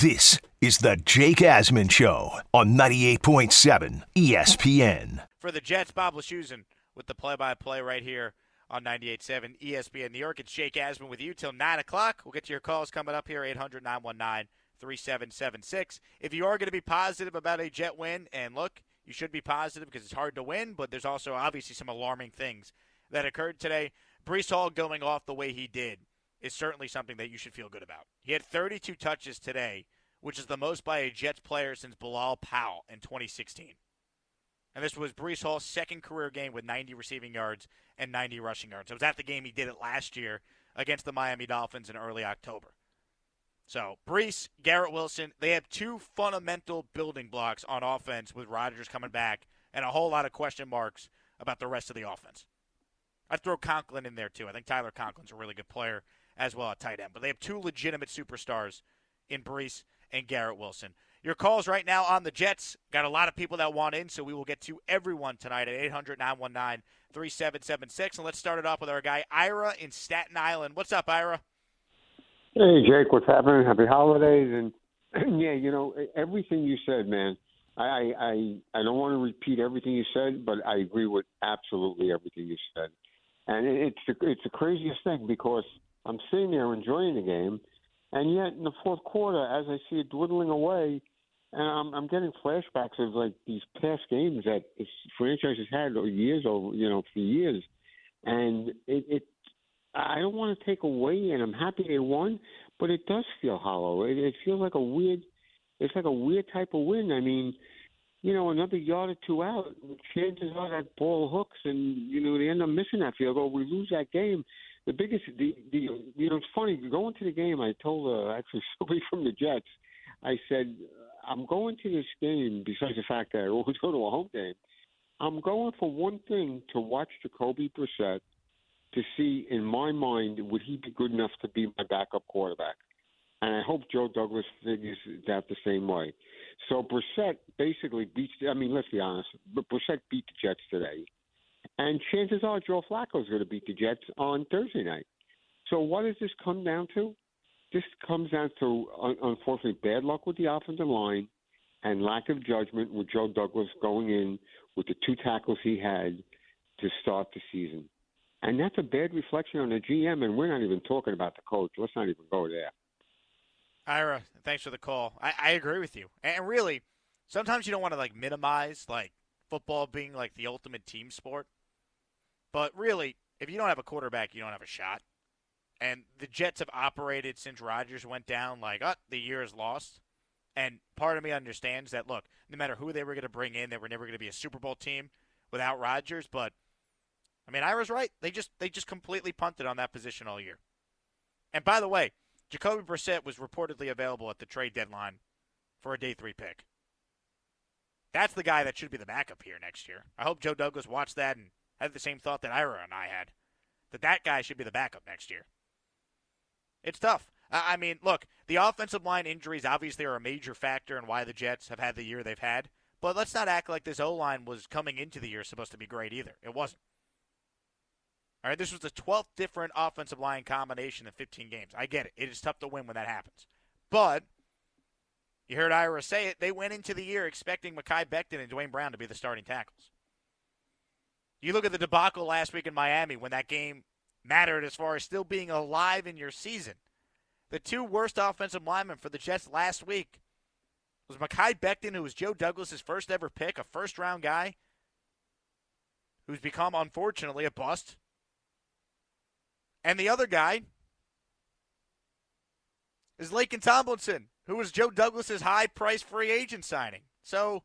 This is the Jake Asman Show on 98.7 ESPN. For the Jets, Bob Wischusen with the play-by-play right here on 98.7 ESPN New York. It's Jake Asman with you till 9 o'clock. We'll get to your calls coming up here, 800-919-3776. If you are going to be positive about a Jet win, and look, you should be positive because it's hard to win, but there's also obviously some alarming things that occurred today. Breece Hall going off the way he did is certainly something that you should feel good about. He had 32 touches today, which is the most by a Jets player since Bilal Powell in 2016. And this was Breece Hall's second career game with 90 receiving yards and 90 rushing yards. It was at the game he did it last year against the Miami Dolphins in early October. So, Breece, Garrett Wilson, they have two fundamental building blocks on offense with Rodgers coming back and a whole lot of question marks about the rest of the offense. I'd throw Conklin in there too. I think Tyler Conklin's a really good player as well at tight end. But they have two legitimate superstars in Breece and Garrett Wilson. Your calls right now on the Jets. Got a lot of people that want in, so we will get to everyone tonight at 800 919 3776. And let's start it off with our guy, Ira in Staten Island. What's up, Ira? Hey, Jake, what's happening? Happy holidays. And yeah, you know, everything you said, man. I, I I don't want to repeat everything you said, but I agree with absolutely everything you said. And it's the, it's the craziest thing because I'm sitting there enjoying the game, and yet in the fourth quarter, as I see it dwindling away, and I'm, I'm getting flashbacks of like these past games that this franchise has had years over, you know, for years, and it, it I don't want to take away, and I'm happy they won, but it does feel hollow. It, it feels like a weird, it's like a weird type of win. I mean, you know, another yard or two out, chances are that ball hooks, and you know they end up missing that field goal. We lose that game. The biggest, the, the you know, it's funny going to the game. I told uh, actually somebody from the Jets, I said, I'm going to this game besides the fact that I always go to a home game. I'm going for one thing to watch Jacoby Brissett to see, in my mind, would he be good enough to be my backup quarterback? And I hope Joe Douglas figures that the same way. So Brissett basically beats. I mean, let's be honest. Brissett beat the Jets today, and chances are Joe Flacco is going to beat the Jets on Thursday night. So what does this come down to? This comes down to unfortunately bad luck with the offensive line and lack of judgment with Joe Douglas going in with the two tackles he had to start the season. And that's a bad reflection on the GM, and we're not even talking about the coach. Let's not even go there. Ira, thanks for the call. I, I agree with you. And really, sometimes you don't want to like minimize like football being like the ultimate team sport. But really, if you don't have a quarterback, you don't have a shot. And the Jets have operated since Rodgers went down like, oh, the year is lost. And part of me understands that, look, no matter who they were going to bring in, they were never going to be a Super Bowl team without Rodgers. But, I mean, Ira's right. They just they just completely punted on that position all year. And by the way, Jacoby Brissett was reportedly available at the trade deadline for a day three pick. That's the guy that should be the backup here next year. I hope Joe Douglas watched that and had the same thought that Ira and I had, that that guy should be the backup next year. It's tough. I mean, look, the offensive line injuries obviously are a major factor in why the Jets have had the year they've had. But let's not act like this O line was coming into the year supposed to be great either. It wasn't. All right, this was the 12th different offensive line combination in 15 games. I get it. It is tough to win when that happens. But you heard Ira say it. They went into the year expecting Mekhi Becton and Duane Brown to be the starting tackles. You look at the debacle last week in Miami when that game mattered as far as still being alive in your season. The two worst offensive linemen for the Jets last week was Mekhi Becton, who was Joe Douglas's first ever pick, a first round guy who's become, unfortunately, a bust and the other guy is Laken Tomlinson, who was Joe Douglas's high price free agent signing. So,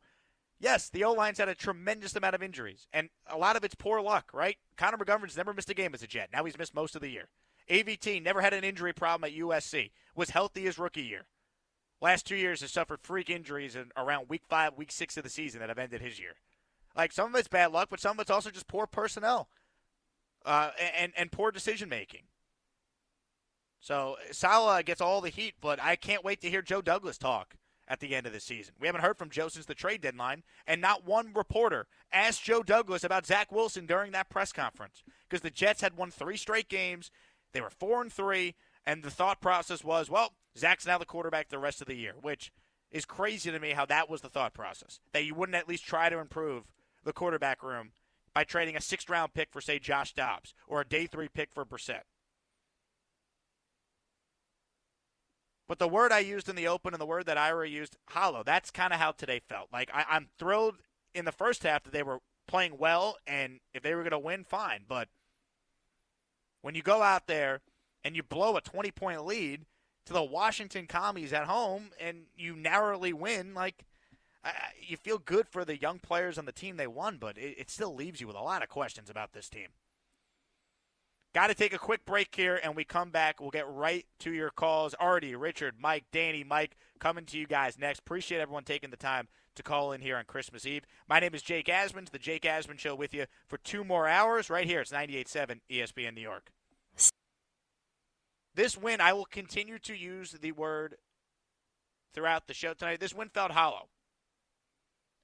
yes, the O line's had a tremendous amount of injuries, and a lot of it's poor luck, right? Connor McGovern's never missed a game as a Jet. Now he's missed most of the year. AVT never had an injury problem at USC, was healthy his rookie year. Last two years has suffered freak injuries in around week five, week six of the season that have ended his year. Like some of it's bad luck, but some of it's also just poor personnel uh, and and poor decision making. So Saleh gets all the heat, but I can't wait to hear Joe Douglas talk at the end of the season. We haven't heard from Joe since the trade deadline, and not one reporter asked Joe Douglas about Zach Wilson during that press conference because the Jets had won three straight games. They were four and three, And the thought process was, well, Zach's now the quarterback the rest of the year, which is crazy to me how that was the thought process. That you wouldn't at least try to improve the quarterback room by trading a sixth round pick for, say, Josh Dobbs or a day three pick for Brissett. But the word I used in the open and the word that Ira used, hollow, that's kind of how today felt. Like, I, I'm thrilled in the first half that they were playing well, and if they were going to win, fine. But when you go out there and you blow a 20 point lead to the Washington Commies at home and you narrowly win, like, you feel good for the young players on the team they won, but it, it still leaves you with a lot of questions about this team. Got to take a quick break here, and we come back. We'll get right to your calls. Artie, Richard, Mike, Danny, Mike, coming to you guys next. Appreciate everyone taking the time to call in here on Christmas Eve. My name is Jake Asman, the Jake Asman Show with you for two more hours right here. It's 98.7 ESPN New York. This win, I will continue to use the word throughout the show tonight. This win felt hollow.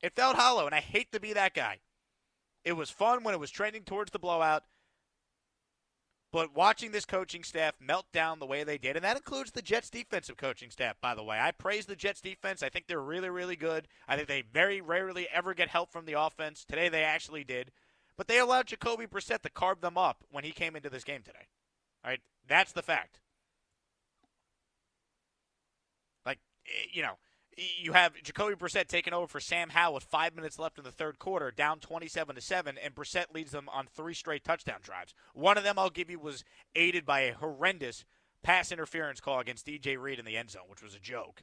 It felt hollow, and I hate to be that guy. It was fun when it was trending towards the blowout. But watching this coaching staff melt down the way they did, and that includes the Jets defensive coaching staff, by the way. I praise the Jets defense. I think they're really, really good. I think they very rarely ever get help from the offense. Today they actually did. But they allowed Jacoby Brissett to carve them up when he came into this game today. All right? That's the fact. Like, eh, you know, you have Jacoby Brissett taking over for Sam Howell with five minutes left in the third quarter, down 27 to seven, and Brissett leads them on three straight touchdown drives. One of them, I'll give you, was aided by a horrendous pass interference call against DJ Reed in the end zone, which was a joke.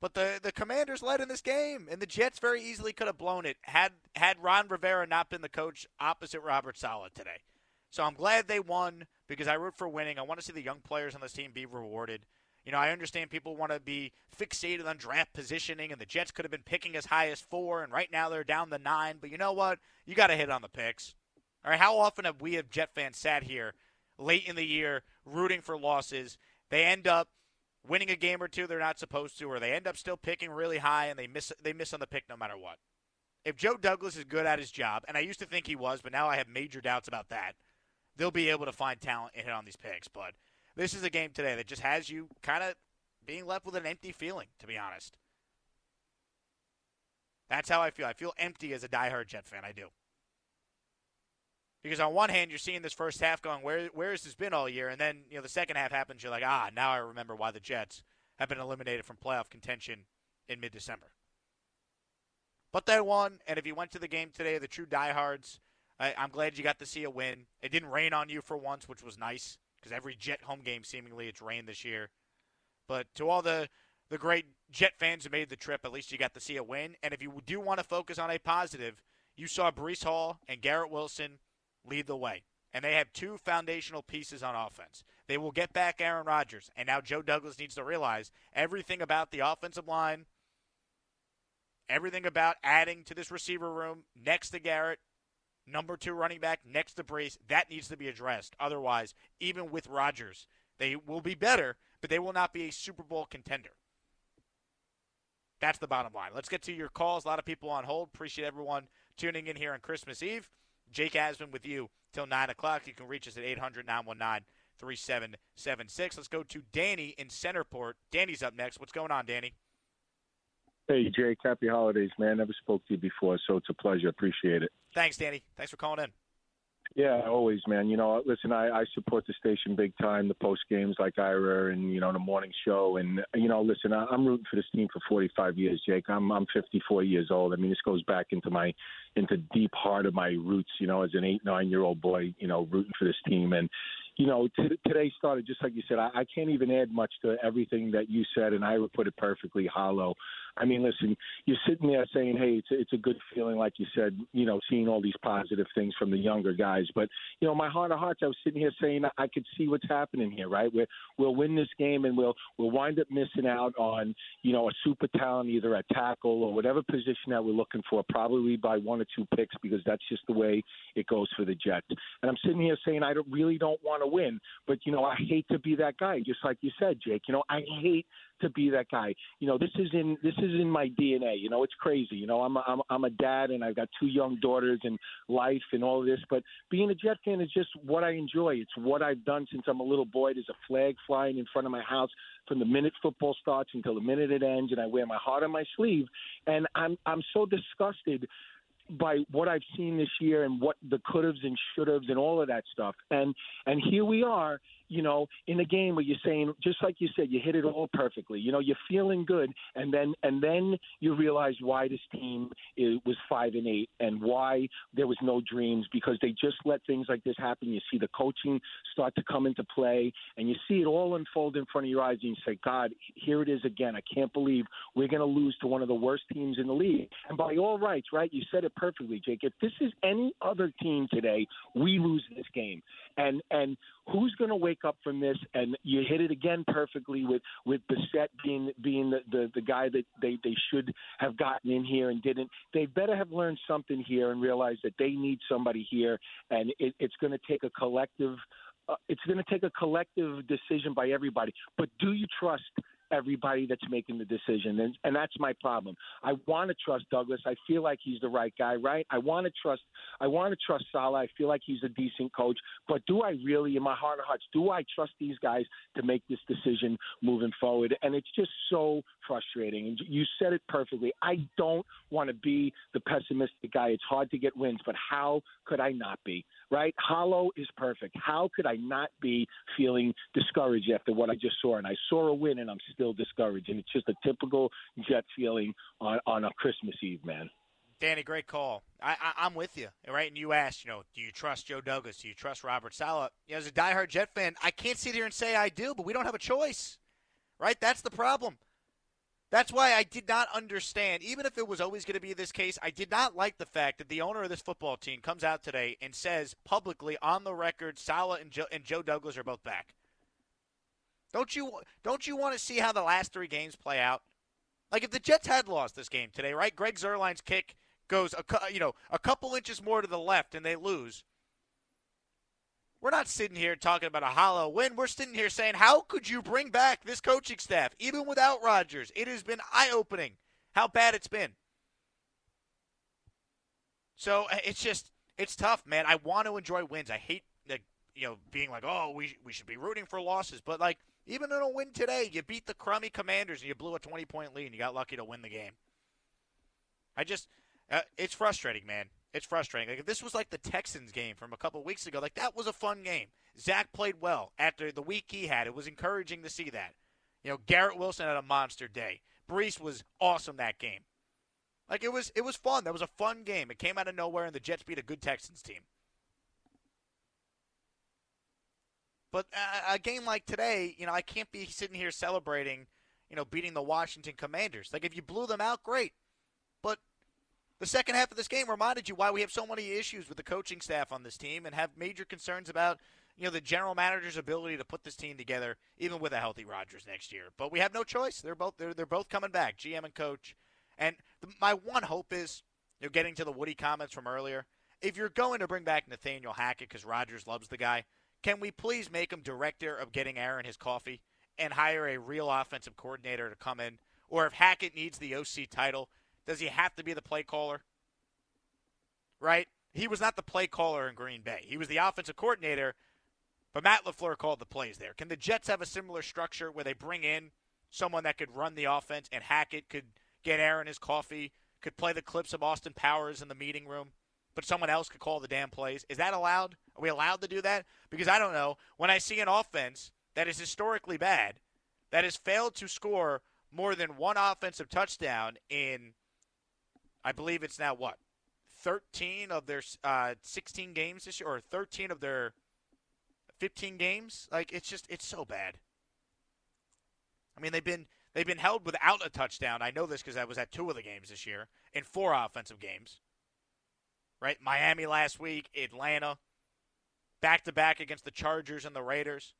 But the the Commanders led in this game, and the Jets very easily could have blown it had had Ron Rivera not been the coach opposite Robert Saleh today. So I'm glad they won because I root for winning. I want to see the young players on this team be rewarded. You know, I understand people want to be fixated on draft positioning, and the Jets could have been picking as high as four, and right now they're down the nine. But you know what? You got to hit on the picks. All right, how often have we, as Jet fans, sat here late in the year rooting for losses? They end up winning a game or two they're not supposed to, or they end up still picking really high and they miss they miss on the pick no matter what. If Joe Douglas is good at his job, and I used to think he was, but now I have major doubts about that, they'll be able to find talent and hit on these picks. But this is a game today that just has you kind of being left with an empty feeling, to be honest. That's how I feel. I feel empty as a diehard Jet fan. I do. Because on one hand, you're seeing this first half going, where where has this been all year? And then you know the second half happens. You're like, ah, now I remember why the Jets have been eliminated from playoff contention in mid-December. But they won, and if you went to the game today, the true diehards, I, I'm glad you got to see a win. It didn't rain on you for once, which was nice because every Jet home game seemingly it's rained this year. But to all the the great Jet fans who made the trip, at least you got to see a win. And if you do want to focus on a positive, you saw Breece Hall and Garrett Wilson lead the way. And they have two foundational pieces on offense. They will get back Aaron Rodgers. And now Joe Douglas needs to realize everything about the offensive line, everything about adding to this receiver room next to Garrett number two running back next to Breece. That needs to be addressed. Otherwise, even with Rodgers, they will be better, but they will not be a Super Bowl contender. That's the bottom line. Let's get to your calls. A lot of people on hold. Appreciate everyone tuning in here on Christmas Eve. Jake Asman with you till 9 o'clock. You can reach us at 800 919 3776. Let's go to Danny in Centerport. Danny's up next. What's going on, Danny? Hey, Jake. Happy holidays, man. Never spoke to you before, so it's a pleasure. Appreciate it. Thanks, Danny. Thanks for calling in. Yeah, always, man. You know, listen, I, I support the station big time. The post games like Ira and you know the morning show, and you know, listen, I, I'm rooting for this team for 45 years, Jake. I'm I'm 54 years old. I mean, this goes back into my into deep heart of my roots. You know, as an eight nine year old boy, you know, rooting for this team, and you know, t- today started just like you said. I, I can't even add much to everything that you said, and Ira put it perfectly. Hollow. I mean, listen, you're sitting there saying, "Hey, it's a, it's a good feeling," like you said. You know, seeing all these positive things from the younger guys. But you know, my heart of hearts, I was sitting here saying, I could see what's happening here. Right, we we'll win this game, and we'll we'll wind up missing out on you know a super talent, either at tackle or whatever position that we're looking for, probably by one or two picks, because that's just the way it goes for the Jets. And I'm sitting here saying, I don't, really don't want to win, but you know, I hate to be that guy. Just like you said, Jake. You know, I hate to be that guy. You know, this is in this is in my DNA. You know, it's crazy. You know, I'm a, I'm I'm a dad and I've got two young daughters and life and all of this. But being a Jet fan is just what I enjoy. It's what I've done since I'm a little boy. There's a flag flying in front of my house from the minute football starts until the minute it ends, and I wear my heart on my sleeve. And I'm I'm so disgusted by what I've seen this year and what the could haves and should haves and all of that stuff. And and here we are you know, in a game where you're saying, just like you said, you hit it all perfectly. You know, you're feeling good, and then and then you realize why this team is, was five and eight, and why there was no dreams because they just let things like this happen. You see the coaching start to come into play, and you see it all unfold in front of your eyes, and you say, God, here it is again. I can't believe we're going to lose to one of the worst teams in the league. And by all rights, right? You said it perfectly, Jake. If this is any other team today, we lose this game. And and who's going to wake up from this? And you hit it again perfectly with with Brissett being being the, the the guy that they they should have gotten in here and didn't. They better have learned something here and realized that they need somebody here, and it, it's going to take a collective. Uh, it's going to take a collective decision by everybody. But do you trust everybody that's making the decision. And, and that's my problem. I want to trust Douglas. I feel like he's the right guy, right? I want to trust. I want to trust Saleh. I feel like he's a decent coach. But do I really, in my heart of hearts, do I trust these guys to make this decision moving forward? And it's just so frustrating. And you said it perfectly. I don't want to be the pessimistic guy. It's hard to get wins, but how could I not be? Right? Hollow is perfect. How could I not be feeling discouraged after what I just saw? And I saw a win, and I'm still discouraged. And it's just a typical Jet feeling on, on a Christmas Eve, man. Danny, great call. I, I, am with you, right? And you asked, you know, do you trust Joe Douglas? Do you trust Robert Saleh? You know, as a diehard Jet fan, I can't sit here and say I do, but we don't have a choice, right? That's the problem. That's why I did not understand, even if it was always going to be this case, I did not like the fact that the owner of this football team comes out today and says publicly on the record, Saleh and and Joe Douglas are both back. Don't you don't you want to see how the last three games play out? Like if the Jets had lost this game today, right? Greg Zuerlein's kick goes a you know a couple inches more to the left and they lose. We're not sitting here talking about a hollow win. We're sitting here saying, how could you bring back this coaching staff even without Rodgers? It has been eye opening how bad it's been. So uh, it's just it's tough, man. I want to enjoy wins. I hate like you know being like, oh, we we should be rooting for losses, but like even in a win today, you beat the crummy Commanders and you blew a 20 point lead and you got lucky to win the game. I just, uh, it's frustrating, man. It's frustrating. Like if this was like the Texans game from a couple weeks ago, like that was a fun game. Zach played well after the week he had. It was encouraging to see that. You know, Garrett Wilson had a monster day. Breece was awesome that game. Like it was, it was fun. That was a fun game. It came out of nowhere, and the Jets beat a good Texans team. But a, a game like today, you know, I can't be sitting here celebrating, you know, beating the Washington Commanders. Like if you blew them out, great. But the second half of this game reminded you why we have so many issues with the coaching staff on this team and have major concerns about you know the general manager's ability to put this team together even with a healthy Rodgers next year. But we have no choice. They're both they're, they're both coming back, GM and coach. And the, my one hope is you know getting to the Woody comments from earlier. If you're going to bring back Nathaniel Hackett because Rodgers loves the guy, can we please make him director of getting Aaron his coffee and hire a real offensive coordinator to come in? Or if Hackett needs the OC title, does he have to be the play caller? Right? He was not the play caller in Green Bay. He was the offensive coordinator, but Matt LaFleur called the plays there. Can the Jets have a similar structure where they bring in someone that could run the offense and Hackett could get Aaron his coffee, could play the clips of Austin Powers in the meeting room? But someone else could call the damn plays. Is that allowed? Are we allowed to do that? Because I don't know. When I see an offense that is historically bad, that has failed to score more than one offensive touchdown in, I believe it's now what, 13 of their uh, 16 games this year, or 13 of their 15 games. Like it's just it's so bad. I mean they've been they've been held without a touchdown. I know this because I was at two of the games this year in four offensive games right? Miami last week, Atlanta, back to back against the Chargers and the Raiders.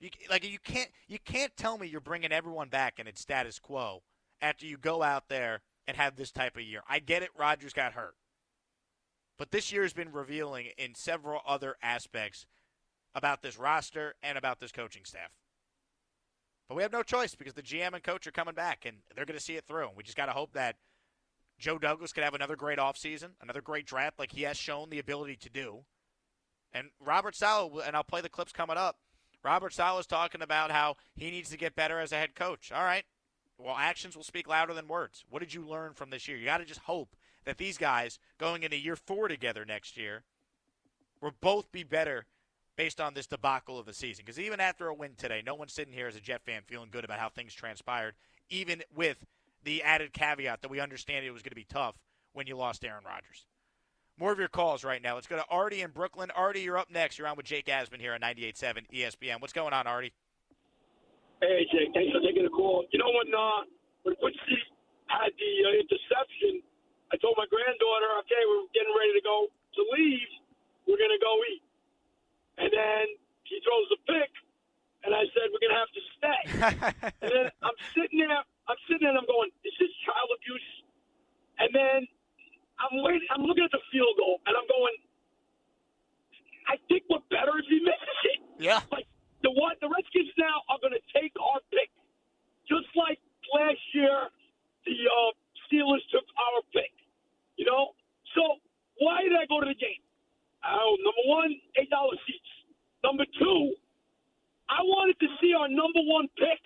You, like you can't you can't tell me you're bringing everyone back and it's status quo after you go out there and have this type of year. I get it. Rodgers got hurt, but this year has been revealing in several other aspects about this roster and about this coaching staff. But we have no choice because the GM and coach are coming back, and they're going to see it through. And we just got to hope that Joe Douglas could have another great offseason, another great draft like he has shown the ability to do. And Robert Saleh, and I'll play the clips coming up. Robert Saleh is talking about how he needs to get better as a head coach. All right. Well, actions will speak louder than words. What did you learn from this year? You got to just hope that these guys going into year four together next year will both be better based on this debacle of the season. Because even after a win today, no one's sitting here as a Jet fan feeling good about how things transpired, even with the added caveat that we understand it was going to be tough when you lost Aaron Rodgers. More of your calls right now. Let's go to Artie in Brooklyn. Artie, you're up next. You're on with Jake Asman here on 98.7 ESPN. What's going on, Artie? Hey, Jake. Thanks for taking the call. You know when uh, when Quincy had the uh, interception, I told my granddaughter, okay, we're getting ready to go to leave. We're going to go eat. And then he throws the pick, and I said, we're going to have to stay. and then I'm sitting there. I'm sitting there and I'm going, is this child abuse? And then I'm waiting. I'm looking at the field goal, and I'm going. I think we're better if he misses it. Yeah. Like the what the Redskins now are going to take our pick, just like last year the uh, Steelers took our pick. You know. So why did I go to the game? Oh, number one, eight dollar seats. Number two, I wanted to see our number one pick.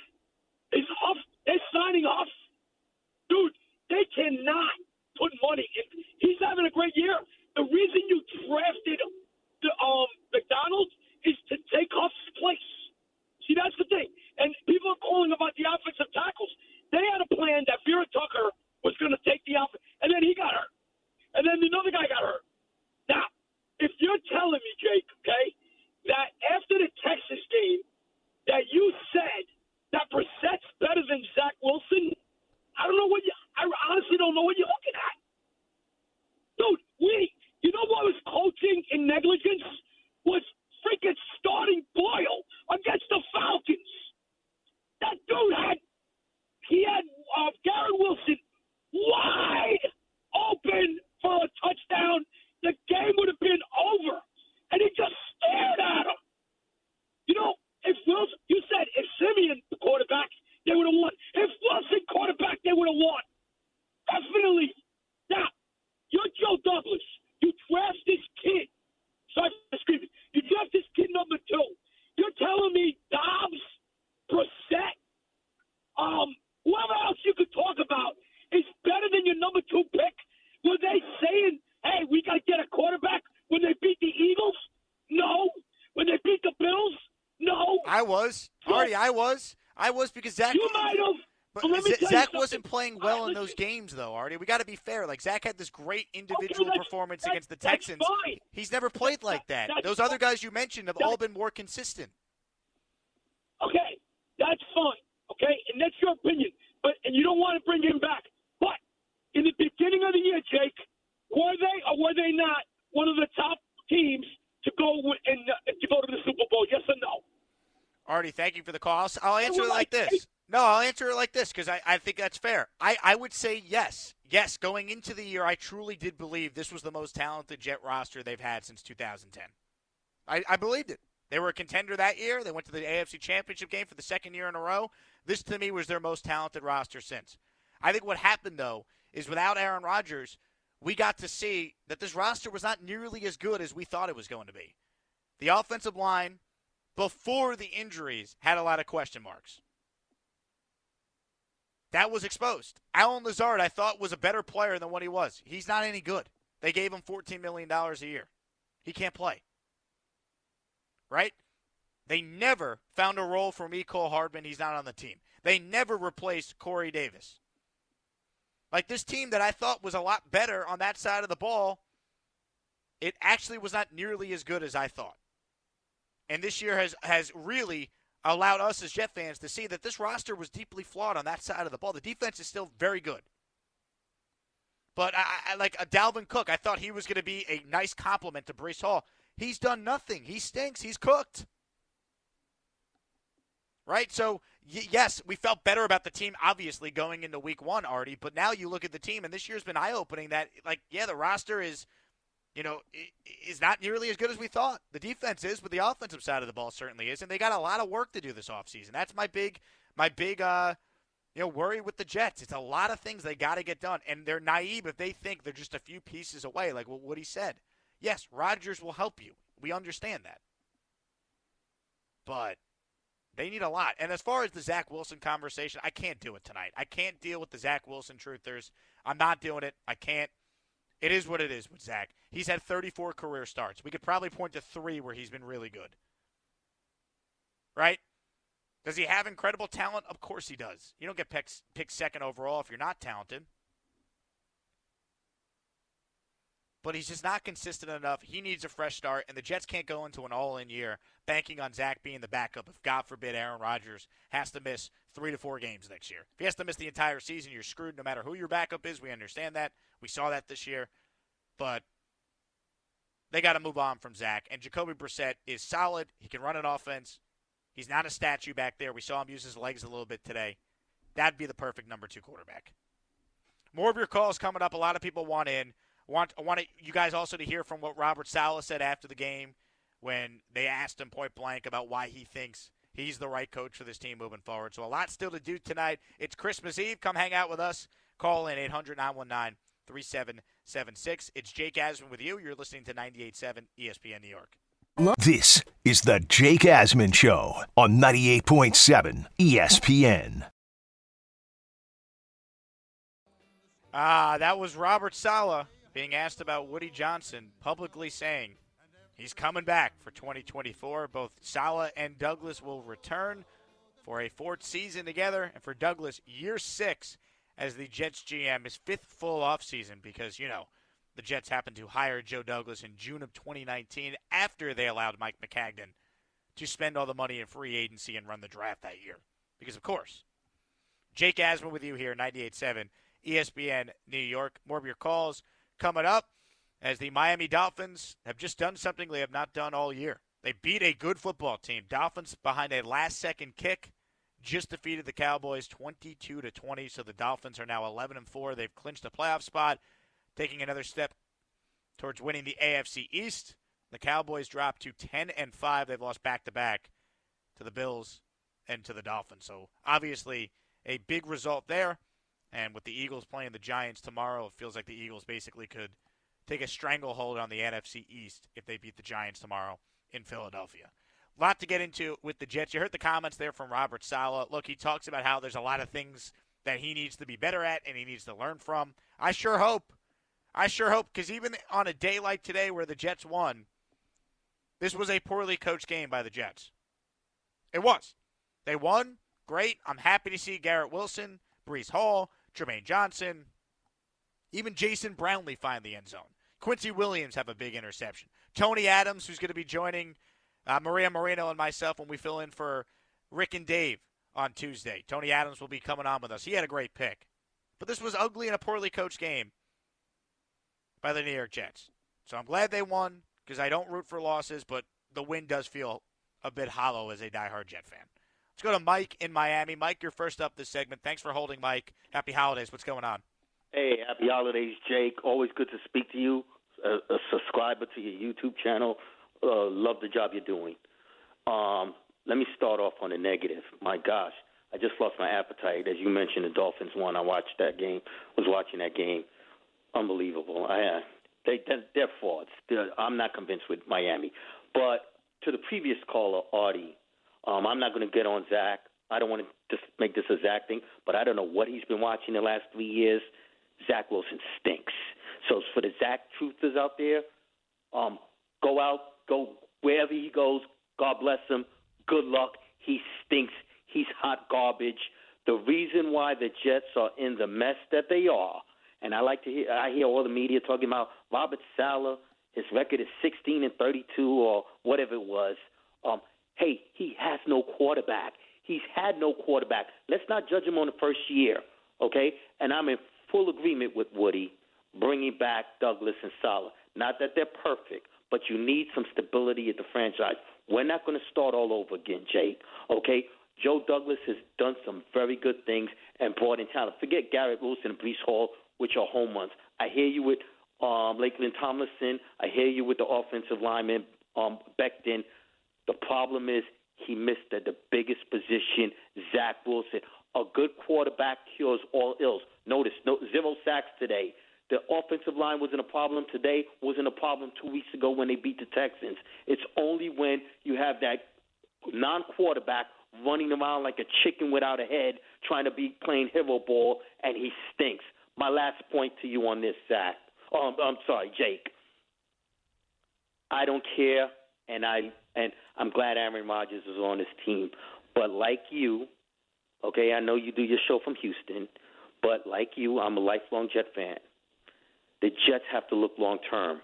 Is Huff? They're signing off. dude. They cannot put money. in. he's having a great year. The reason you drafted the um McDonald's is to take off his place. See, that's the thing. And people are calling about the offensive tackles. They had a plan that Vera Tucker was going to take the offense, and then he got hurt, and then another guy got hurt. Now, if you're telling me, Jake, okay, that after the Texas game, that you said that Brissett's better than Zach Wilson, I don't know what you. I honestly don't know what you're looking at, dude. We, you know what was coaching in negligence was freaking starting Boyle against the Falcons. That dude had he had uh, Garrett Wilson wide open for a touchdown the game would have been over. And he just stared at him. You know, if Wilson, you said if Simeon the quarterback, they would have won. If Wilson quarterback, they would have won. Definitely. Now, you're Joe Douglas. You draft this kid. Sorry for screaming. You draft this kid number two. You're telling me Dobbs, Brissett, um, whoever else you could talk about is better than your number two pick? Were they saying hey, we got to get a quarterback when they beat the Eagles? No. When they beat the Bills? No. I was. Artie, I was. I was because Zach. You might have. But But let me Z- Zach wasn't playing well Uh, in those games, though, Artie. We got to be fair. Like Zach had this great individual that's- performance against the Texans. He's never played like that. That's Those other guys you mentioned have all been more consistent. Okay, that's fine. Okay, and that's your opinion. But and you don't want to bring him back. But in the beginning of the year, Jake, were they or were they not one of the top teams to go wi- and uh, to go to the Super Bowl? Yes or no? Artie, thank you for the call. I'll, answer it like like this. No, I'll answer it like this because I, I think that's fair. I, I would say yes. Yes, going into the year, I truly did believe this was the most talented Jet roster they've had since 2010. I, I believed it. They were a contender that year. They went to the AFC Championship game for the second year in a row. This, to me, was their most talented roster since. I think what happened, though, is without Aaron Rodgers, we got to see that this roster was not nearly as good as we thought it was going to be. The offensive line, before the injuries, had a lot of question marks. That was exposed. Allen Lazard, I thought, was a better player than what he was. He's not any good. They gave him $14 million a year. He can't play. Right? They never found a role for Mecole Hardman. He's not on the team. They never replaced Corey Davis. Like this team that I thought was a lot better on that side of the ball, it actually was not nearly as good as I thought. And this year has has really allowed us as Jet fans to see that this roster was deeply flawed on that side of the ball. The defense is still very good. But I, I like a Dalvin Cook. I thought he was going to be a nice compliment to Breece Hall. He's done nothing. He stinks. He's cooked. Right? So, y- yes, we felt better about the team, obviously, going into week one, already. But now you look at the team, and this year's been eye opening that, like, yeah, the roster is, you know, is not nearly as good as we thought. The defense is, but the offensive side of the ball certainly is. And they got a lot of work to do this offseason. That's my big. my big uh, you know worry with the Jets. It's a lot of things they got to get done, and they're naive if they think they're just a few pieces away, like what he said. Yes, Rodgers will help you. We understand that, but they need a lot. And as far as the Zach Wilson conversation, I can't do it tonight. I can't deal with the Zach Wilson truthers. I'm not doing it. I can't. It is what it is with Zach. He's had 34 career starts. We could probably point to three where he's been really good. Right? Does he have incredible talent? Of course he does. You don't get picked, picked second overall if you're not talented. But he's just not consistent enough. He needs a fresh start, and the Jets can't go into an all in year banking on Zach being the backup if, God forbid, Aaron Rodgers has to miss three to four games next year. If he has to miss the entire season, you're screwed no matter who your backup is. We understand that. We saw that this year. But they got to move on from Zach. And Jacoby Brissett is solid. He can run an offense. He's not a statue back there. We saw him use his legs a little bit today. That'd be the perfect number two quarterback. More of your calls coming up. A lot of people want in want I want you guys also to hear from what Robert Saleh said after the game when they asked him point blank about why he thinks he's the right coach for this team moving forward. So a lot still to do tonight. It's Christmas Eve. Come hang out with us. Call in 800 919 3776. It's Jake Asman with you. You're listening to 98.7 ESPN New York. This is the Jake Asman Show on 98.7 ESPN. Ah, that was Robert Saleh being asked about Woody Johnson publicly saying he's coming back for 2024. Both Saleh and Douglas will return for a fourth season together, and for Douglas, year six as the Jets GM, his fifth full offseason because, you know, the Jets happened to hire Joe Douglas in June of 2019 after they allowed Mike Maccagnan to spend all the money in free agency and run the draft that year. Because, of course, Jake Asman with you here, 98.7 ESPN New York. More of your calls coming up as the Miami Dolphins have just done something they have not done all year. They beat a good football team. Dolphins behind a last second kick just defeated the Cowboys 22 to 20 so the Dolphins are now 11 and 4. They've clinched a playoff spot, taking another step towards winning the AFC East. The Cowboys dropped to 10 and 5. They've lost back to back to the Bills and to the Dolphins. So obviously a big result there. And with the Eagles playing the Giants tomorrow, it feels like the Eagles basically could take a stranglehold on the NFC East if they beat the Giants tomorrow in Philadelphia. A lot to get into with the Jets. You heard the comments there from Robert Saleh. Look, he talks about how there's a lot of things that he needs to be better at and he needs to learn from. I sure hope. I sure hope because even on a day like today where the Jets won, this was a poorly coached game by the Jets. It was. They won. Great. I'm happy to see Garrett Wilson, Breece Hall, Jermaine Johnson, even Jason Brownlee find the end zone. Quincy Williams have a big interception. Tony Adams, who's going to be joining uh, Maria Moreno and myself when we fill in for Rick and Dave on Tuesday. Tony Adams will be coming on with us. He had a great pick. But this was ugly and a poorly coached game by the New York Jets. So I'm glad they won because I don't root for losses, but the win does feel a bit hollow as a diehard Jet fan. Let's go to Mike in Miami. Mike, you're first up this segment. Thanks for holding, Mike. Happy holidays. What's going on? Hey, happy holidays, Jake. Always good to speak to you. A, a subscriber to your YouTube channel. Uh, love the job you're doing. Um, let me start off on the negative. My gosh, I just lost my appetite. As you mentioned, the Dolphins won. I watched that game. Was watching that game. Unbelievable. I, uh, they they're, they're frauds. They're, I'm not convinced with Miami. But to the previous caller, Artie, um, I'm not going to get on Zach. I don't want to just make this a Zach thing, but I don't know what he's been watching the last three years. Zach Wilson stinks. So for the Zach truthers out there, um, go out, go wherever he goes. God bless him. Good luck. He stinks. He's hot garbage. The reason why the Jets are in the mess that they are, and I like to hear, I hear all the media talking about Robert Saleh. His record is 16 and 32 or whatever it was. Um, hey, he has no quarterback. He's had no quarterback. Let's not judge him on the first year, okay? And I'm in full agreement with Woody bringing back Douglas and Saleh. Not that they're perfect, but you need some stability at the franchise. We're not going to start all over again, Jake, okay? Joe Douglas has done some very good things and brought in talent. Forget Garrett Wilson and Breece Hall, which are home runs. I hear you with um, Lakeland Tomlinson. I hear you with the offensive lineman um, Becton. The problem is he missed the biggest position. Zach Wilson, a good quarterback cures all ills. Notice, no zero sacks today. The offensive line wasn't a problem today, wasn't a problem two weeks ago when they beat the Texans. It's only when you have that non quarterback running around like a chicken without a head trying to be playing hero ball, and he stinks. My last point to you on this, Zach. Oh, I'm sorry, Jake. I don't care, and I and I'm glad Aaron Rodgers is on this team. But like you, okay, I know you do your show from Houston, but like you, I'm a lifelong Jet fan. The Jets have to look long term.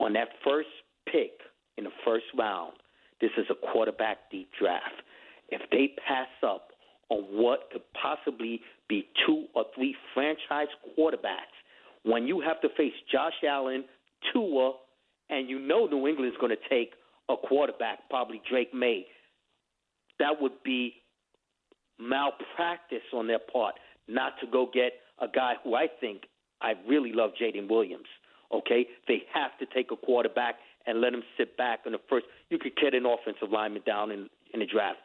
On that first pick in the first round, this is a quarterback deep draft. If they pass up on what could possibly be two or three franchise quarterbacks, when you have to face Josh Allen, Tua, and you know New England is going to take a quarterback, probably Drake Maye, that would be malpractice on their part not to go get a guy who I think I really love Jaden Williams. Okay, they have to take a quarterback and let him sit back in the first. You could get an offensive lineman down in in the draft.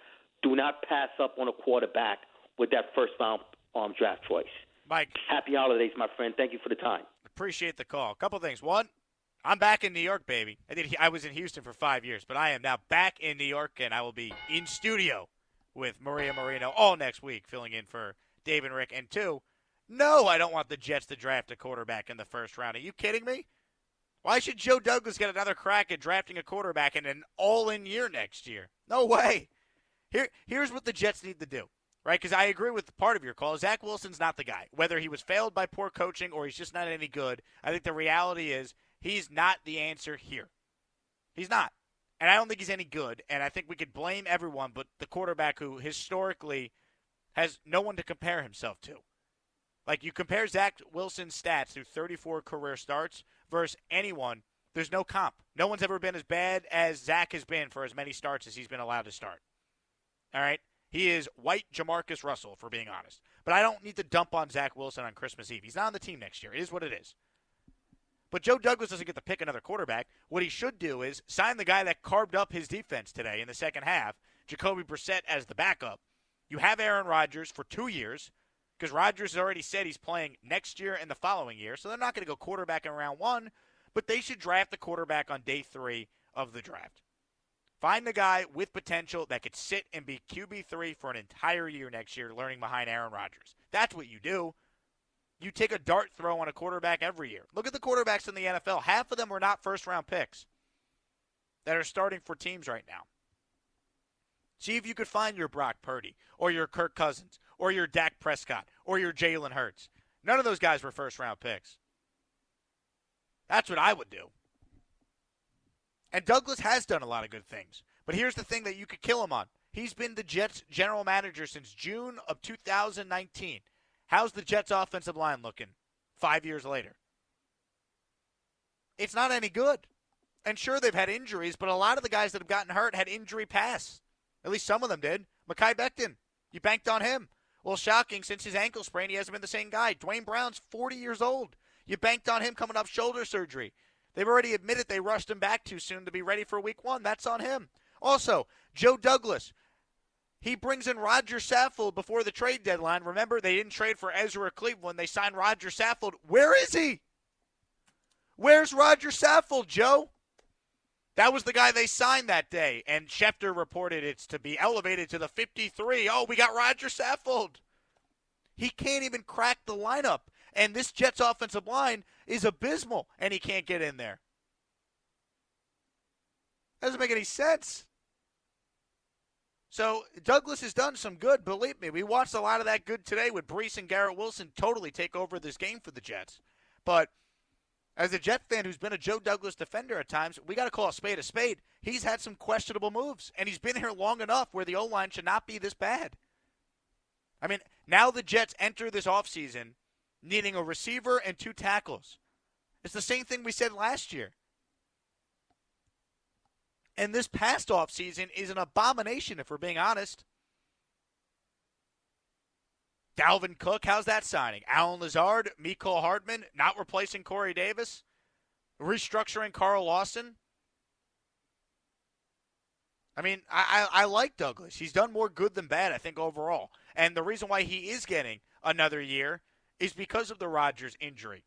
Do not pass up on a quarterback with that first round um, draft choice. Mike, happy holidays, my friend. Thank you for the time. Appreciate the call. A couple things. One, I'm back in New York, baby. I did. I was in Houston for five years, but I am now back in New York, and I will be in studio with Maria Marino all next week, filling in for Dave and Rick. And two, no, I don't want the Jets to draft a quarterback in the first round. Are you kidding me? Why should Joe Douglas get another crack at drafting a quarterback in an all-in year next year? No way. Here, here's what the Jets need to do, right? Because I agree with part of your call. Zach Wilson's not the guy. Whether he was failed by poor coaching or he's just not any good, I think the reality is he's not the answer here. He's not. And I don't think he's any good. And I think we could blame everyone but the quarterback who historically has no one to compare himself to. Like you compare Zach Wilson's stats through 34 career starts versus anyone, there's no comp. No one's ever been as bad as Zach has been for as many starts as he's been allowed to start. All right? He is white Jamarcus Russell, for being honest. But I don't need to dump on Zach Wilson on Christmas Eve. He's not on the team next year. It is what it is. But Joe Douglas doesn't get to pick another quarterback. What he should do is sign the guy that carved up his defense today in the second half, Jacoby Brissett, as the backup. You have Aaron Rodgers for two years because Rodgers has already said he's playing next year and the following year. So they're not going to go quarterback in round one, but they should draft the quarterback on day three of the draft. Find the guy with potential that could sit and be QB3 for an entire year next year, learning behind Aaron Rodgers. That's what you do. You take a dart throw on a quarterback every year. Look at the quarterbacks in the NFL. Half of them were not first round picks that are starting for teams right now. See if you could find your Brock Purdy or your Kirk Cousins or your Dak Prescott or your Jalen Hurts. None of those guys were first round picks. That's what I would do. And Douglas has done a lot of good things. But here's the thing that you could kill him on. He's been the Jets general manager since June of 2019. How's the Jets offensive line looking five years later? It's not any good. And sure, they've had injuries, but a lot of the guys that have gotten hurt had injury past. At least some of them did. Mekhi Becton, you banked on him. Well, shocking, since his ankle sprain, he hasn't been the same guy. Duane Brown's 40 years old. You banked on him coming off shoulder surgery. They've already admitted they rushed him back too soon to be ready for week one. That's on him. Also, Joe Douglas. He brings in Rodger Saffold before the trade deadline. Remember, they didn't trade for Ezra Cleveland. They signed Rodger Saffold. Where is he? Where's Rodger Saffold, Joe? That was the guy they signed that day, and Schefter reported it's to be elevated to the 53. Oh, we got Rodger Saffold. He can't even crack the lineup, and this Jets offensive line is abysmal, and he can't get in there. Doesn't make any sense. So Douglas has done some good, believe me. We watched a lot of that good today with Breece and Garrett Wilson totally take over this game for the Jets. But as a Jet fan who's been a Joe Douglas defender at times, we got to call a spade a spade. He's had some questionable moves, and he's been here long enough where the O line should not be this bad. I mean, now the Jets enter this offseason needing a receiver and two tackles. It's the same thing we said last year. And this past offseason is an abomination, if we're being honest. Dalvin Cook, how's that signing? Allen Lazard, Mecole Hardman, not replacing Corey Davis, restructuring Carl Lawson. I mean, I, I, I like Douglas. He's done more good than bad, I think, overall. And the reason why he is getting another year is because of the Rodgers injury.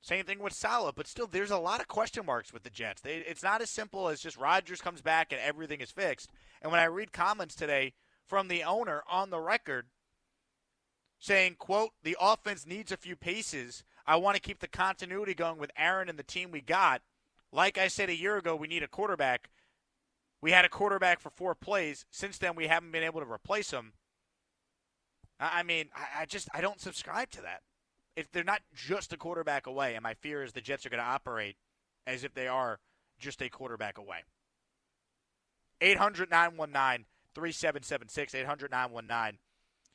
Same thing with Saleh, but still, there's a lot of question marks with the Jets. They, it's not as simple as just Rodgers comes back and everything is fixed. And when I read comments today from the owner on the record saying, "quote The offense needs a few paces. I want to keep the continuity going with Aaron and the team we got. Like I said a year ago, we need a quarterback. We had a quarterback for four plays. Since then, we haven't been able to replace him. I mean, I just I don't subscribe to that if they're not just a quarterback away, and my fear is the Jets are going to operate as if they are just a quarterback away. 800 919 3776. 800 919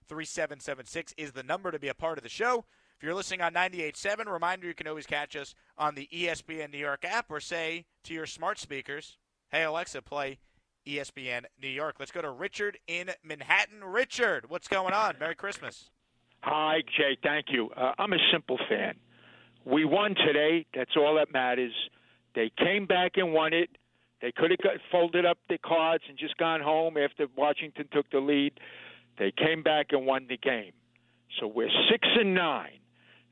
3776 is the number to be a part of the show. If you're listening on 98.7, reminder you can always catch us on the ESPN New York app or say to your smart speakers, hey, Alexa, play ESPN New York. Let's go to Richard in Manhattan. Richard, what's going on? Merry Christmas. Hi, Jay. Thank you. Uh, I'm a simple fan. We won today. That's all that matters. They came back and won it. They could have got, folded up the cards and just gone home after Washington took the lead. They came back and won the game. So we're six and nine.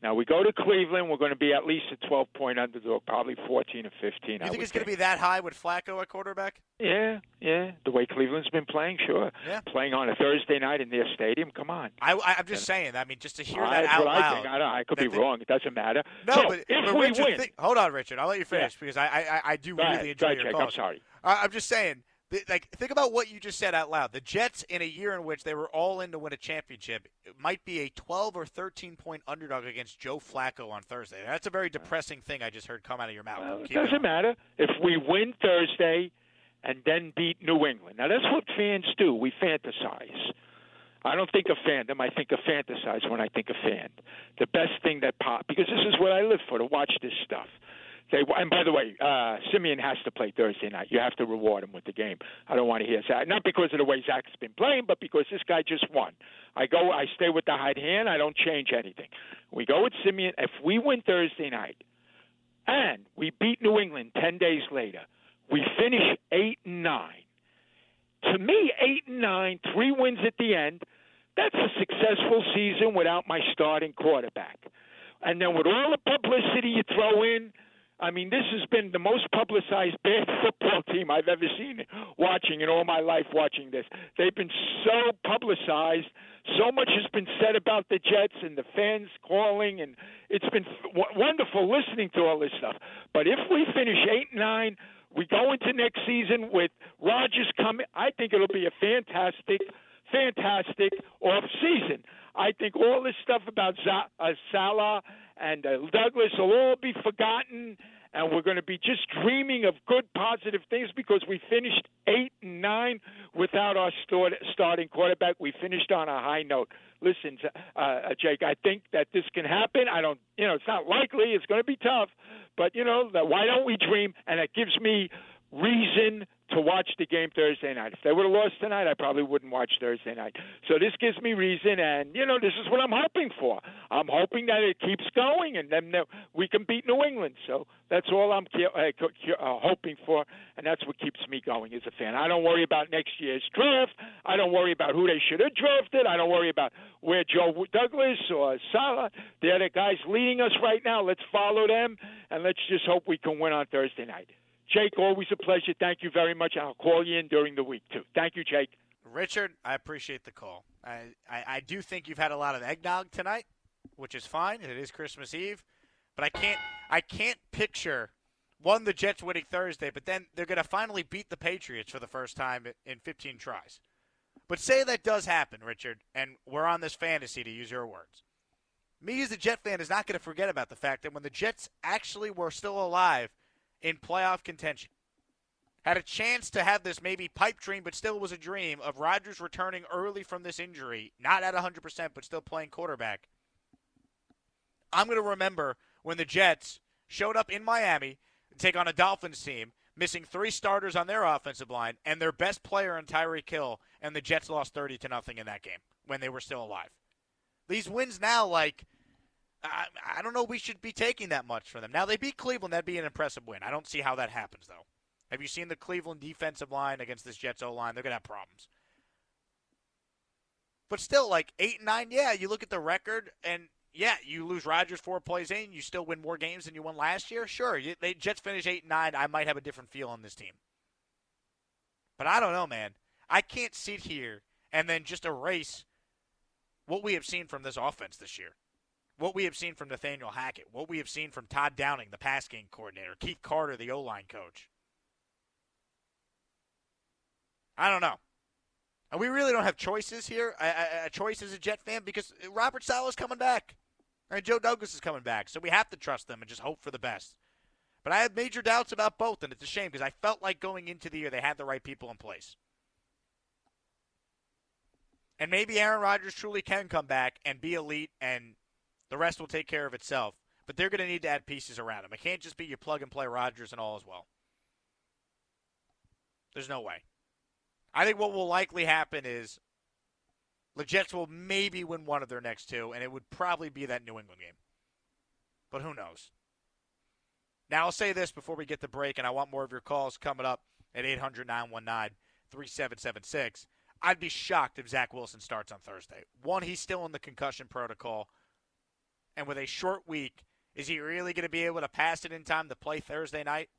Now we go to Cleveland. We're going to be at least a 12 point underdog, probably 14 or 15. You I think it's going to be that high with Flacco at quarterback? Yeah, yeah. The way Cleveland's been playing, sure. Yeah. Playing on a Thursday night in their stadium. Come on. I, am just saying. I mean, just to hear I, that out loud. I. I, don't, I could be they, wrong. It doesn't matter. No, so, but if but we Richard, win, think, hold on, Richard. I'll let you finish yeah. because I, I I do Go really ahead. enjoy your Jake. I'm sorry. I'm just saying like think about what you just said out loud. The Jets in a year in which they were all in to win a championship might be a 12 or 13 point underdog against Joe Flacco on Thursday. That's a very depressing thing I just heard come out of your mouth. Well, it doesn't going. matter if we win Thursday and then beat New England. Now that's what fans do. We fantasize. I don't think of fandom. I think of fantasize when I think of fan. The best thing that pop because this is what I live for to watch this stuff. They, and by the way, uh, Siemian has to play Thursday night. You have to reward him with the game. I don't want to hear Zach, not because of the way Zach's been playing, but because this guy just won. I go, I stay with the hot hand. I don't change anything. We go with Siemian. If we win Thursday night, and we beat New England ten days later, we finish eight and nine. To me, eight and nine, three wins at the end. That's a successful season without my starting quarterback. And then with all the publicity you throw in I mean, this has been the most publicized bad football team I've ever seen watching in all my life watching this. They've been so publicized. So much has been said about the Jets and the fans calling, and it's been w- wonderful listening to all this stuff. But if we finish 8 9, we go into next season with Rodgers coming. I think it'll be a fantastic, fantastic off season. I think all this stuff about Z- uh, Saleh and uh, Douglas will all be forgotten, and we're going to be just dreaming of good, positive things because we finished eight and nine without our start, starting quarterback. We finished on a high note. Listen, uh, uh, Jake, I think that this can happen. I don't, you know, it's not likely. It's going to be tough, but you know, why don't we dream? And it gives me reason to watch the game Thursday night. If they would have lost tonight, I probably wouldn't watch Thursday night. So this gives me reason, and you know, this is what I'm hoping for. I'm hoping that it keeps going, and then we can beat New England. So that's all I'm uh, uh, hoping for, and that's what keeps me going as a fan. I don't worry about next year's draft. I don't worry about who they should have drafted. I don't worry about where Joe Douglas or Saleh. They're the guys leading us right now. Let's follow them, and let's just hope we can win on Thursday night. Jake, always a pleasure. Thank you very much. I'll call you in during the week, too. Thank you, Jake. Richard, I appreciate the call. I, I, I do think you've had a lot of eggnog tonight, which is fine. It is Christmas Eve. But I can't I can't picture one the Jets winning Thursday, but then they're going to finally beat the Patriots for the first time in 15 tries. But say that does happen, Richard, and we're on this fantasy to use your words. Me as a Jet fan is not going to forget about the fact that when the Jets actually were still alive in playoff contention. Had a chance to have this maybe pipe dream, but still was a dream of Rodgers returning early from this injury, not at 100%, but still playing quarterback. I'm going to remember when the Jets showed up in Miami to take on a Dolphins team, missing three starters on their offensive line, and their best player in Tyreek Hill, and the Jets lost 30 to nothing in that game when they were still alive. These wins now, like – I, I don't know. We should be taking that much from them. Now they beat Cleveland. That'd be an impressive win. I don't see how that happens though. Have you seen the Cleveland defensive line against this Jets O line? They're going to have problems. But still, like eight and nine, yeah. You look at the record, and yeah, you lose Rodgers four plays in, you still win more games than you won last year. Sure, you, they Jets finish eight and nine. I might have a different feel on this team, but I don't know, man. I can't sit here and then just erase what we have seen from this offense this year, what we have seen from Nathaniel Hackett, what we have seen from Todd Downing, the pass game coordinator, Keith Carter, the O line coach. I don't know. And we really don't have choices here, a, a, choice as a Jet fan, because Robert Saleh's coming back. And Joe Douglas is coming back. So we have to trust them and just hope for the best. But I have major doubts about both, and it's a shame because I felt like going into the year they had the right people in place. And maybe Aaron Rodgers truly can come back and be elite, and the rest will take care of itself. But they're going to need to add pieces around him. It can't just be you plug and play Rodgers and all as well. There's no way. I think what will likely happen is the Jets will maybe win one of their next two, and it would probably be that New England game. But who knows? Now, I'll say this before we get the break, and I want more of your calls coming up at 800 919 3776. I'd be shocked if Zach Wilson starts on Thursday. One, he's still in the concussion protocol, and with a short week, is he really going to be able to pass it in time to play Thursday night?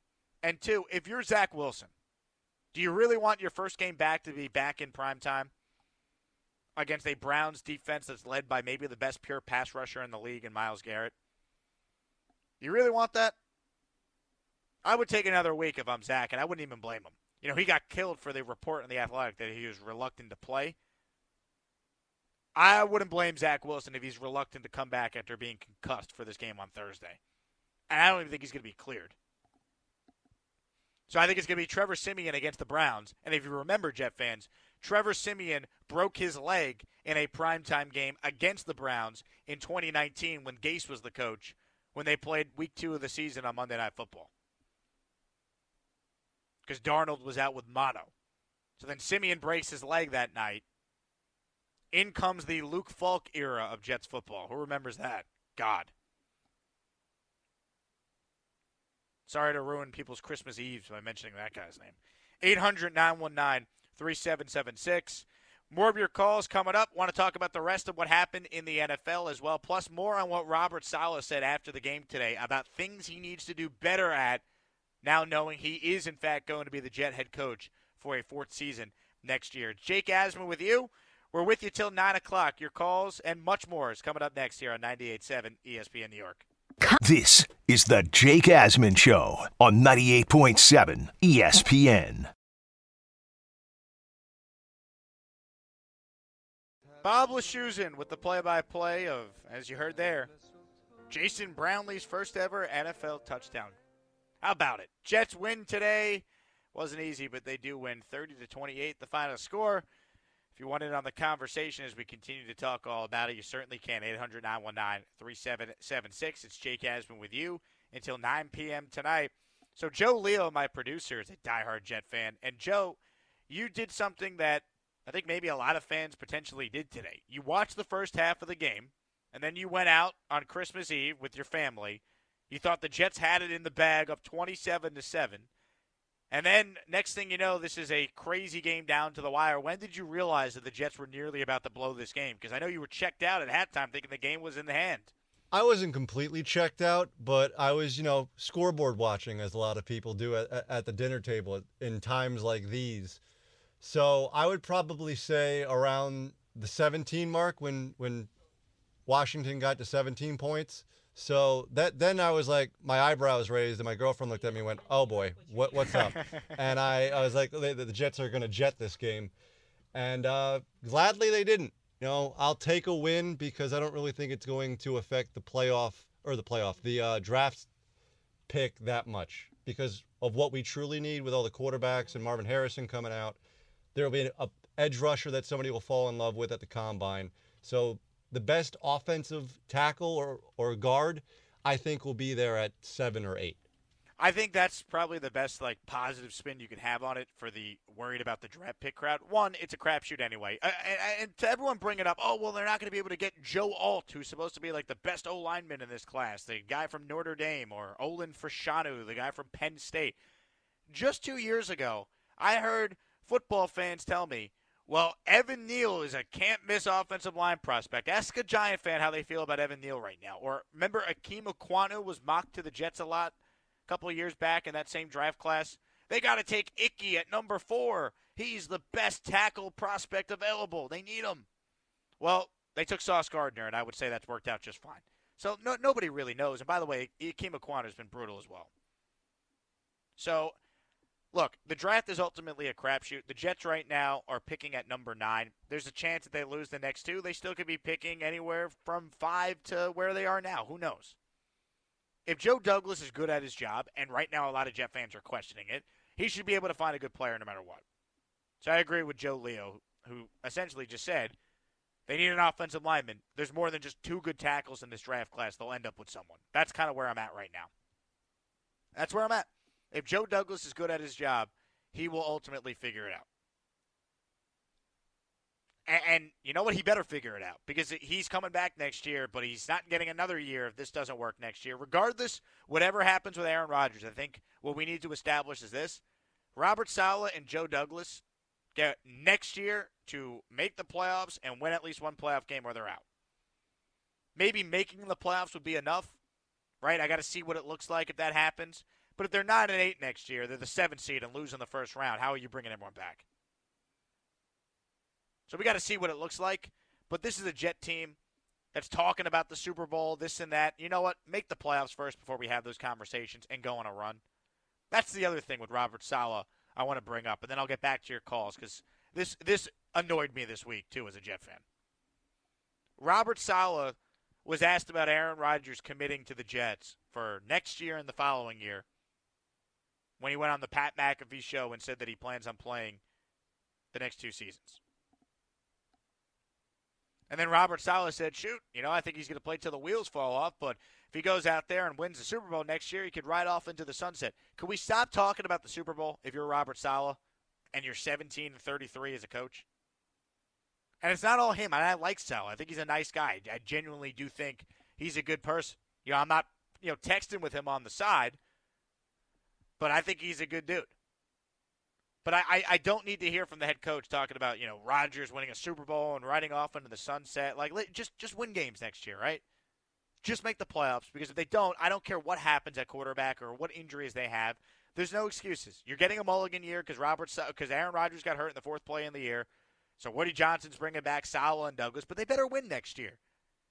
And two, if you're Zach Wilson, do you really want your first game back to be back in prime time against a Browns defense that's led by maybe the best pure pass rusher in the league in Myles Garrett? You really want that? I would take another week if I'm um, Zach, and I wouldn't even blame him. You know, he got killed for the report in the Athletic that he was reluctant to play. I wouldn't blame Zach Wilson if he's reluctant to come back after being concussed for this game on Thursday. And I don't even think he's going to be cleared. So I think it's going to be Trevor Siemian against the Browns. And if you remember, Jet fans, Trevor Siemian broke his leg in a primetime game against the Browns in 2019 when Gase was the coach when they played week two of the season on Monday Night Football. Because Darnold was out with mono. So then Siemian breaks his leg that night. In comes the Luke Falk era of Jets football. Who remembers that? God. Sorry to ruin people's Christmas Eves by mentioning that guy's name. 800 919 3776. More of your calls coming up. Want to talk about the rest of what happened in the NFL as well, plus more on what Robert Saleh said after the game today about things he needs to do better at now knowing he is, in fact, going to be the Jet head coach for a fourth season next year. Jake Asman with you. We're with you till 9 o'clock. Your calls and much more is coming up next here on 98.7 ESPN New York. This is the Jake Asman Show on 98.7 ESPN. Bob Wischusen with the play-by-play of, as you heard there, Jason Brownlee's first ever NFL touchdown. How about it? Jets win today. Wasn't easy, but they do win 30 to 28. The final score. If you want in on the conversation as we continue to talk all about it, you certainly can. 800 919 3776. It's Jake Asman with you until 9 p.m. tonight. So, Joe Leo, my producer, is a diehard Jet fan. And, Joe, you did something that I think maybe a lot of fans potentially did today. You watched the first half of the game, and then you went out on Christmas Eve with your family. You thought the Jets had it in the bag up 27 to 7. And then next thing you know, this is a crazy game down to the wire. When did you realize that the Jets were nearly about to blow this game? Because I know you were checked out at halftime thinking the game was in the hand. I wasn't completely checked out, but I was, you know, scoreboard watching as a lot of people do at, at the dinner table in times like these. So I would probably say around the 17 mark when when Washington got to 17 points. So that then I was like, my eyebrows raised, and my girlfriend looked at me and went, "Oh boy, what what's up?" and I, I was like, the, the Jets are going to jet this game, and uh, gladly they didn't. You know, I'll take a win because I don't really think it's going to affect the playoff or the playoff, the uh, draft pick that much because of what we truly need with all the quarterbacks and Marvin Harrison coming out. There will be an edge rusher that somebody will fall in love with at the combine. So the best offensive tackle or, or guard, I think will be there at seven or eight. I think that's probably the best like positive spin you can have on it for the worried about the draft pick crowd. One, it's a crapshoot anyway, uh, and, to everyone bring it up, oh well, they're not going to be able to get Joe Alt, who's supposed to be like the best O lineman in this class, the guy from Notre Dame, or Olu Fashanu, the guy from Penn State. just two years ago, I heard football fans tell me, well, Evan Neal is a can't miss offensive line prospect. Ask a Giant fan how they feel about Evan Neal right now. Or remember, Ikem Ekwonu was mocked to the Jets a lot a couple of years back in that same draft class. They got to take Icky at number four. He's the best tackle prospect available. They need him. Well, they took Sauce Gardner, and I would say that's worked out just fine. So no, nobody really knows. And by the way, Ikem Ekwonu has been brutal as well. So, look, the draft is ultimately a crapshoot. The Jets right now are picking at number nine. There's a chance that they lose the next two. They still could be picking anywhere from five to where they are now. Who knows? If Joe Douglas is good at his job, and right now a lot of Jet fans are questioning it, he should be able to find a good player no matter what. So I agree with Joe Leo, who essentially just said they need an offensive lineman. There's more than just two good tackles in this draft class. They'll end up with someone. That's kind of where I'm at right now. That's where I'm at. If Joe Douglas is good at his job, he will ultimately figure it out. And, and, you know what? He better figure it out because he's coming back next year, but he's not getting another year if this doesn't work next year. Regardless, whatever happens with Aaron Rodgers, I think what we need to establish is this Robert Saleh and Joe Douglas get next year to make the playoffs and win at least one playoff game or they're out. Maybe making the playoffs would be enough, right? I got to see what it looks like if that happens. But if they're nine and eight next year, they're the seventh seed and lose in the first round. How are you bringing everyone back? So we got to see what it looks like. But this is a Jet team that's talking about the Super Bowl, this and that. You know what? Make the playoffs first before we have those conversations and go on a run. That's the other thing with Robert Saleh I want to bring up, and then I'll get back to your calls because this this annoyed me this week too as a Jet fan. Robert Saleh was asked about Aaron Rodgers committing to the Jets for next year and the following year when he went on the Pat McAfee show and said that he plans on playing the next two seasons. And then Robert Saleh said, shoot, you know, I think he's going to play till the wheels fall off, but if he goes out there and wins the Super Bowl next year, he could ride off into the sunset. Could we stop talking about the Super Bowl if you're Robert Saleh and you're 17 and 33 as a coach? And it's not all him. I like Saleh. I think he's a nice guy. I genuinely do think he's a good person. You know, I'm not, you know, texting with him on the side, but I think he's a good dude. But I, I, I, don't need to hear from the head coach talking about you know Rodgers winning a Super Bowl and riding off into the sunset. Like just just win games next year, right? just make the playoffs because if they don't, I don't care what happens at quarterback or what injuries they have. There's no excuses. You're getting a mulligan year because Robert because Aaron Rodgers got hurt in the fourth play in the year. So Woody Johnson's bringing back Saleh and Douglas, but they better win next year.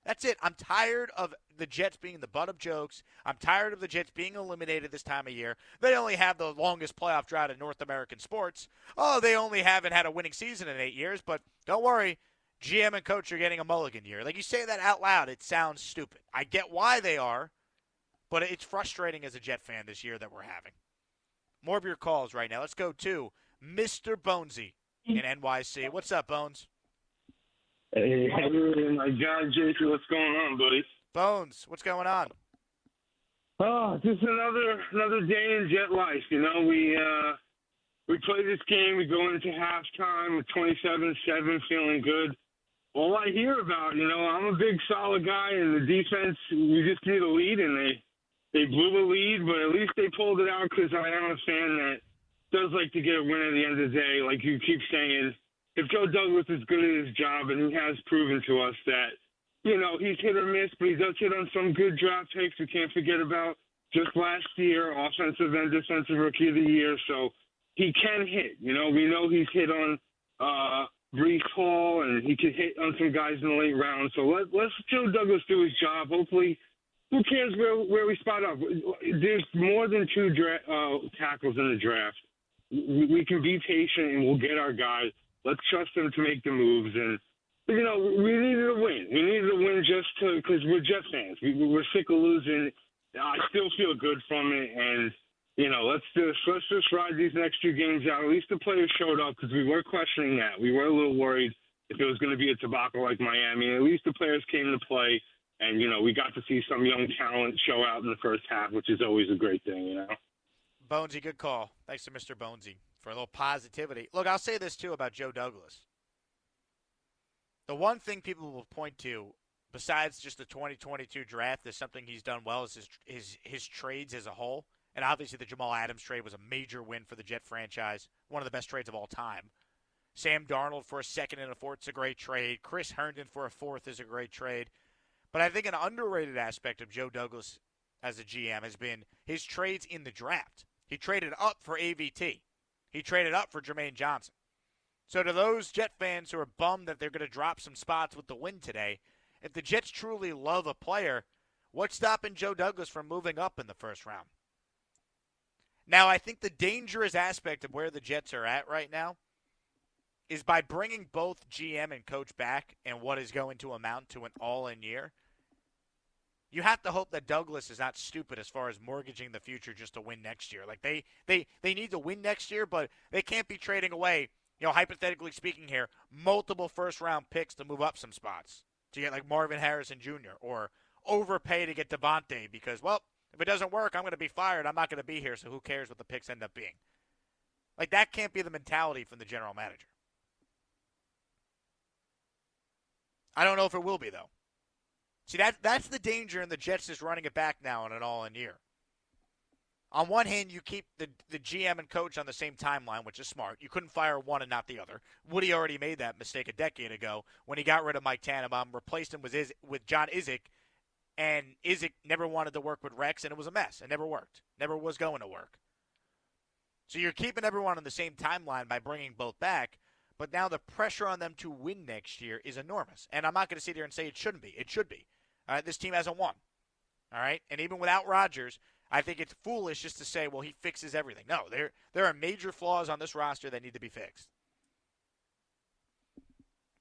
That's it. I'm tired of the Jets being the butt of jokes. I'm tired of the Jets being eliminated this time of year. They only have the longest playoff drought in North American sports. Oh, they only haven't had a winning season in eight years, but don't worry. GM and coach are getting a mulligan year. Like you say that out loud, it sounds stupid. I get why they are, but it's frustrating as a Jet fan this year that we're having. More of your calls right now. Let's go to Mr. Bonesy in NYC. What's up, Bones? Hey, my guy Jason, what's going on, buddy? Bones, what's going on? Oh, just another another day in jet life. You know, we uh we play this game, we go into halftime with 27-7, feeling good all I hear about, you know, I'm a big Saleh guy, and the defense, we just need a lead, and they they blew the lead, but at least they pulled it out because I am a fan that does like to get a win at the end of the day. Like you keep saying, if Joe Douglas is good at his job, and he has proven to us that, you know, he's hit or miss, but he does hit on some good draft picks. We can't forget about just last year, offensive and defensive rookie of the year. So he can hit. You know, we know he's hit on. Uh, Breece Hall, and he can hit on some guys in the late round. So let, let's Joe Douglas do his job. Hopefully, who cares where where we spot up? There's more than two dra- uh, tackles in the draft. We, we can be patient and we'll get our guys. Let's trust them to make the moves. And you know, we needed a win. We needed a win just to because we're Jet fans. We, we're sick of losing. I still feel good from it, and you know, let's just let's just ride these next two games out. At least the players showed up because we were questioning that. We were a little worried if it was going to be a tobacco like Miami. At least the players came to play, and you know, we got to see some young talent show out in the first half, which is always a great thing. You know. Bonesy, good call. Thanks to Mr. Bonesy for a little positivity. Look, I'll say this too about Joe Douglas. The one thing people will point to, besides just the 2022 draft, is something he's done well is his his his trades as a whole And obviously, the Jamal Adams trade was a major win for the Jet franchise, one of the best trades of all time. Sam Darnold for a second and a fourth is a great trade. Chris Herndon for a fourth is a great trade. But I think an underrated aspect of Joe Douglas as a GM has been his trades in the draft. He traded up for AVT. He traded up for Jermaine Johnson. So to those Jet fans who are bummed that they're going to drop some spots with the win today, if the Jets truly love a player, what's stopping Joe Douglas from moving up in the first round? Now, I think the dangerous aspect of where the Jets are at right now is by bringing both GM and coach back and what is going to amount to an all in year. You have to hope that Douglas is not stupid as far as mortgaging the future just to win next year. Like they they they need to win next year, but they can't be trading away, you know, hypothetically speaking here, multiple first round picks to move up some spots. To get like Marvin Harrison Jr. or overpay to get Davante because well, if it doesn't work, I'm going to be fired. I'm not going to be here, so who cares what the picks end up being? Like that can't be the mentality from the general manager. I don't know if it will be though. See that that's the danger in the Jets is running it back now in an all-in year. On one hand, you keep the the GM and coach on the same timeline, which is smart. You couldn't fire one and not the other. Woody already made that mistake a decade ago when he got rid of Mike Tannenbaum, replaced him with Iz, with John Idzik, and Idzik never wanted to work with Rex, and it was a mess. It never worked. Never was going to work. So you're keeping everyone on the same timeline by bringing both back, but now the pressure on them to win next year is enormous. And I'm not going to sit here and say it shouldn't be. It should be. All right, this team hasn't won. All right, and even without Rodgers, I think it's foolish just to say, well, he fixes everything. No, there there are major flaws on this roster that need to be fixed.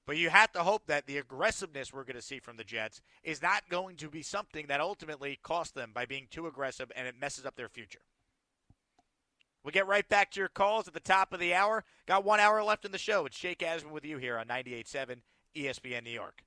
But you have to hope that the aggressiveness we're going to see from the Jets is not going to be something that ultimately costs them by being too aggressive and it messes up their future. We'll get right back to your calls at the top of the hour. Got one hour left in the show. It's Jake Asman with you here on 98.7 ESPN New York.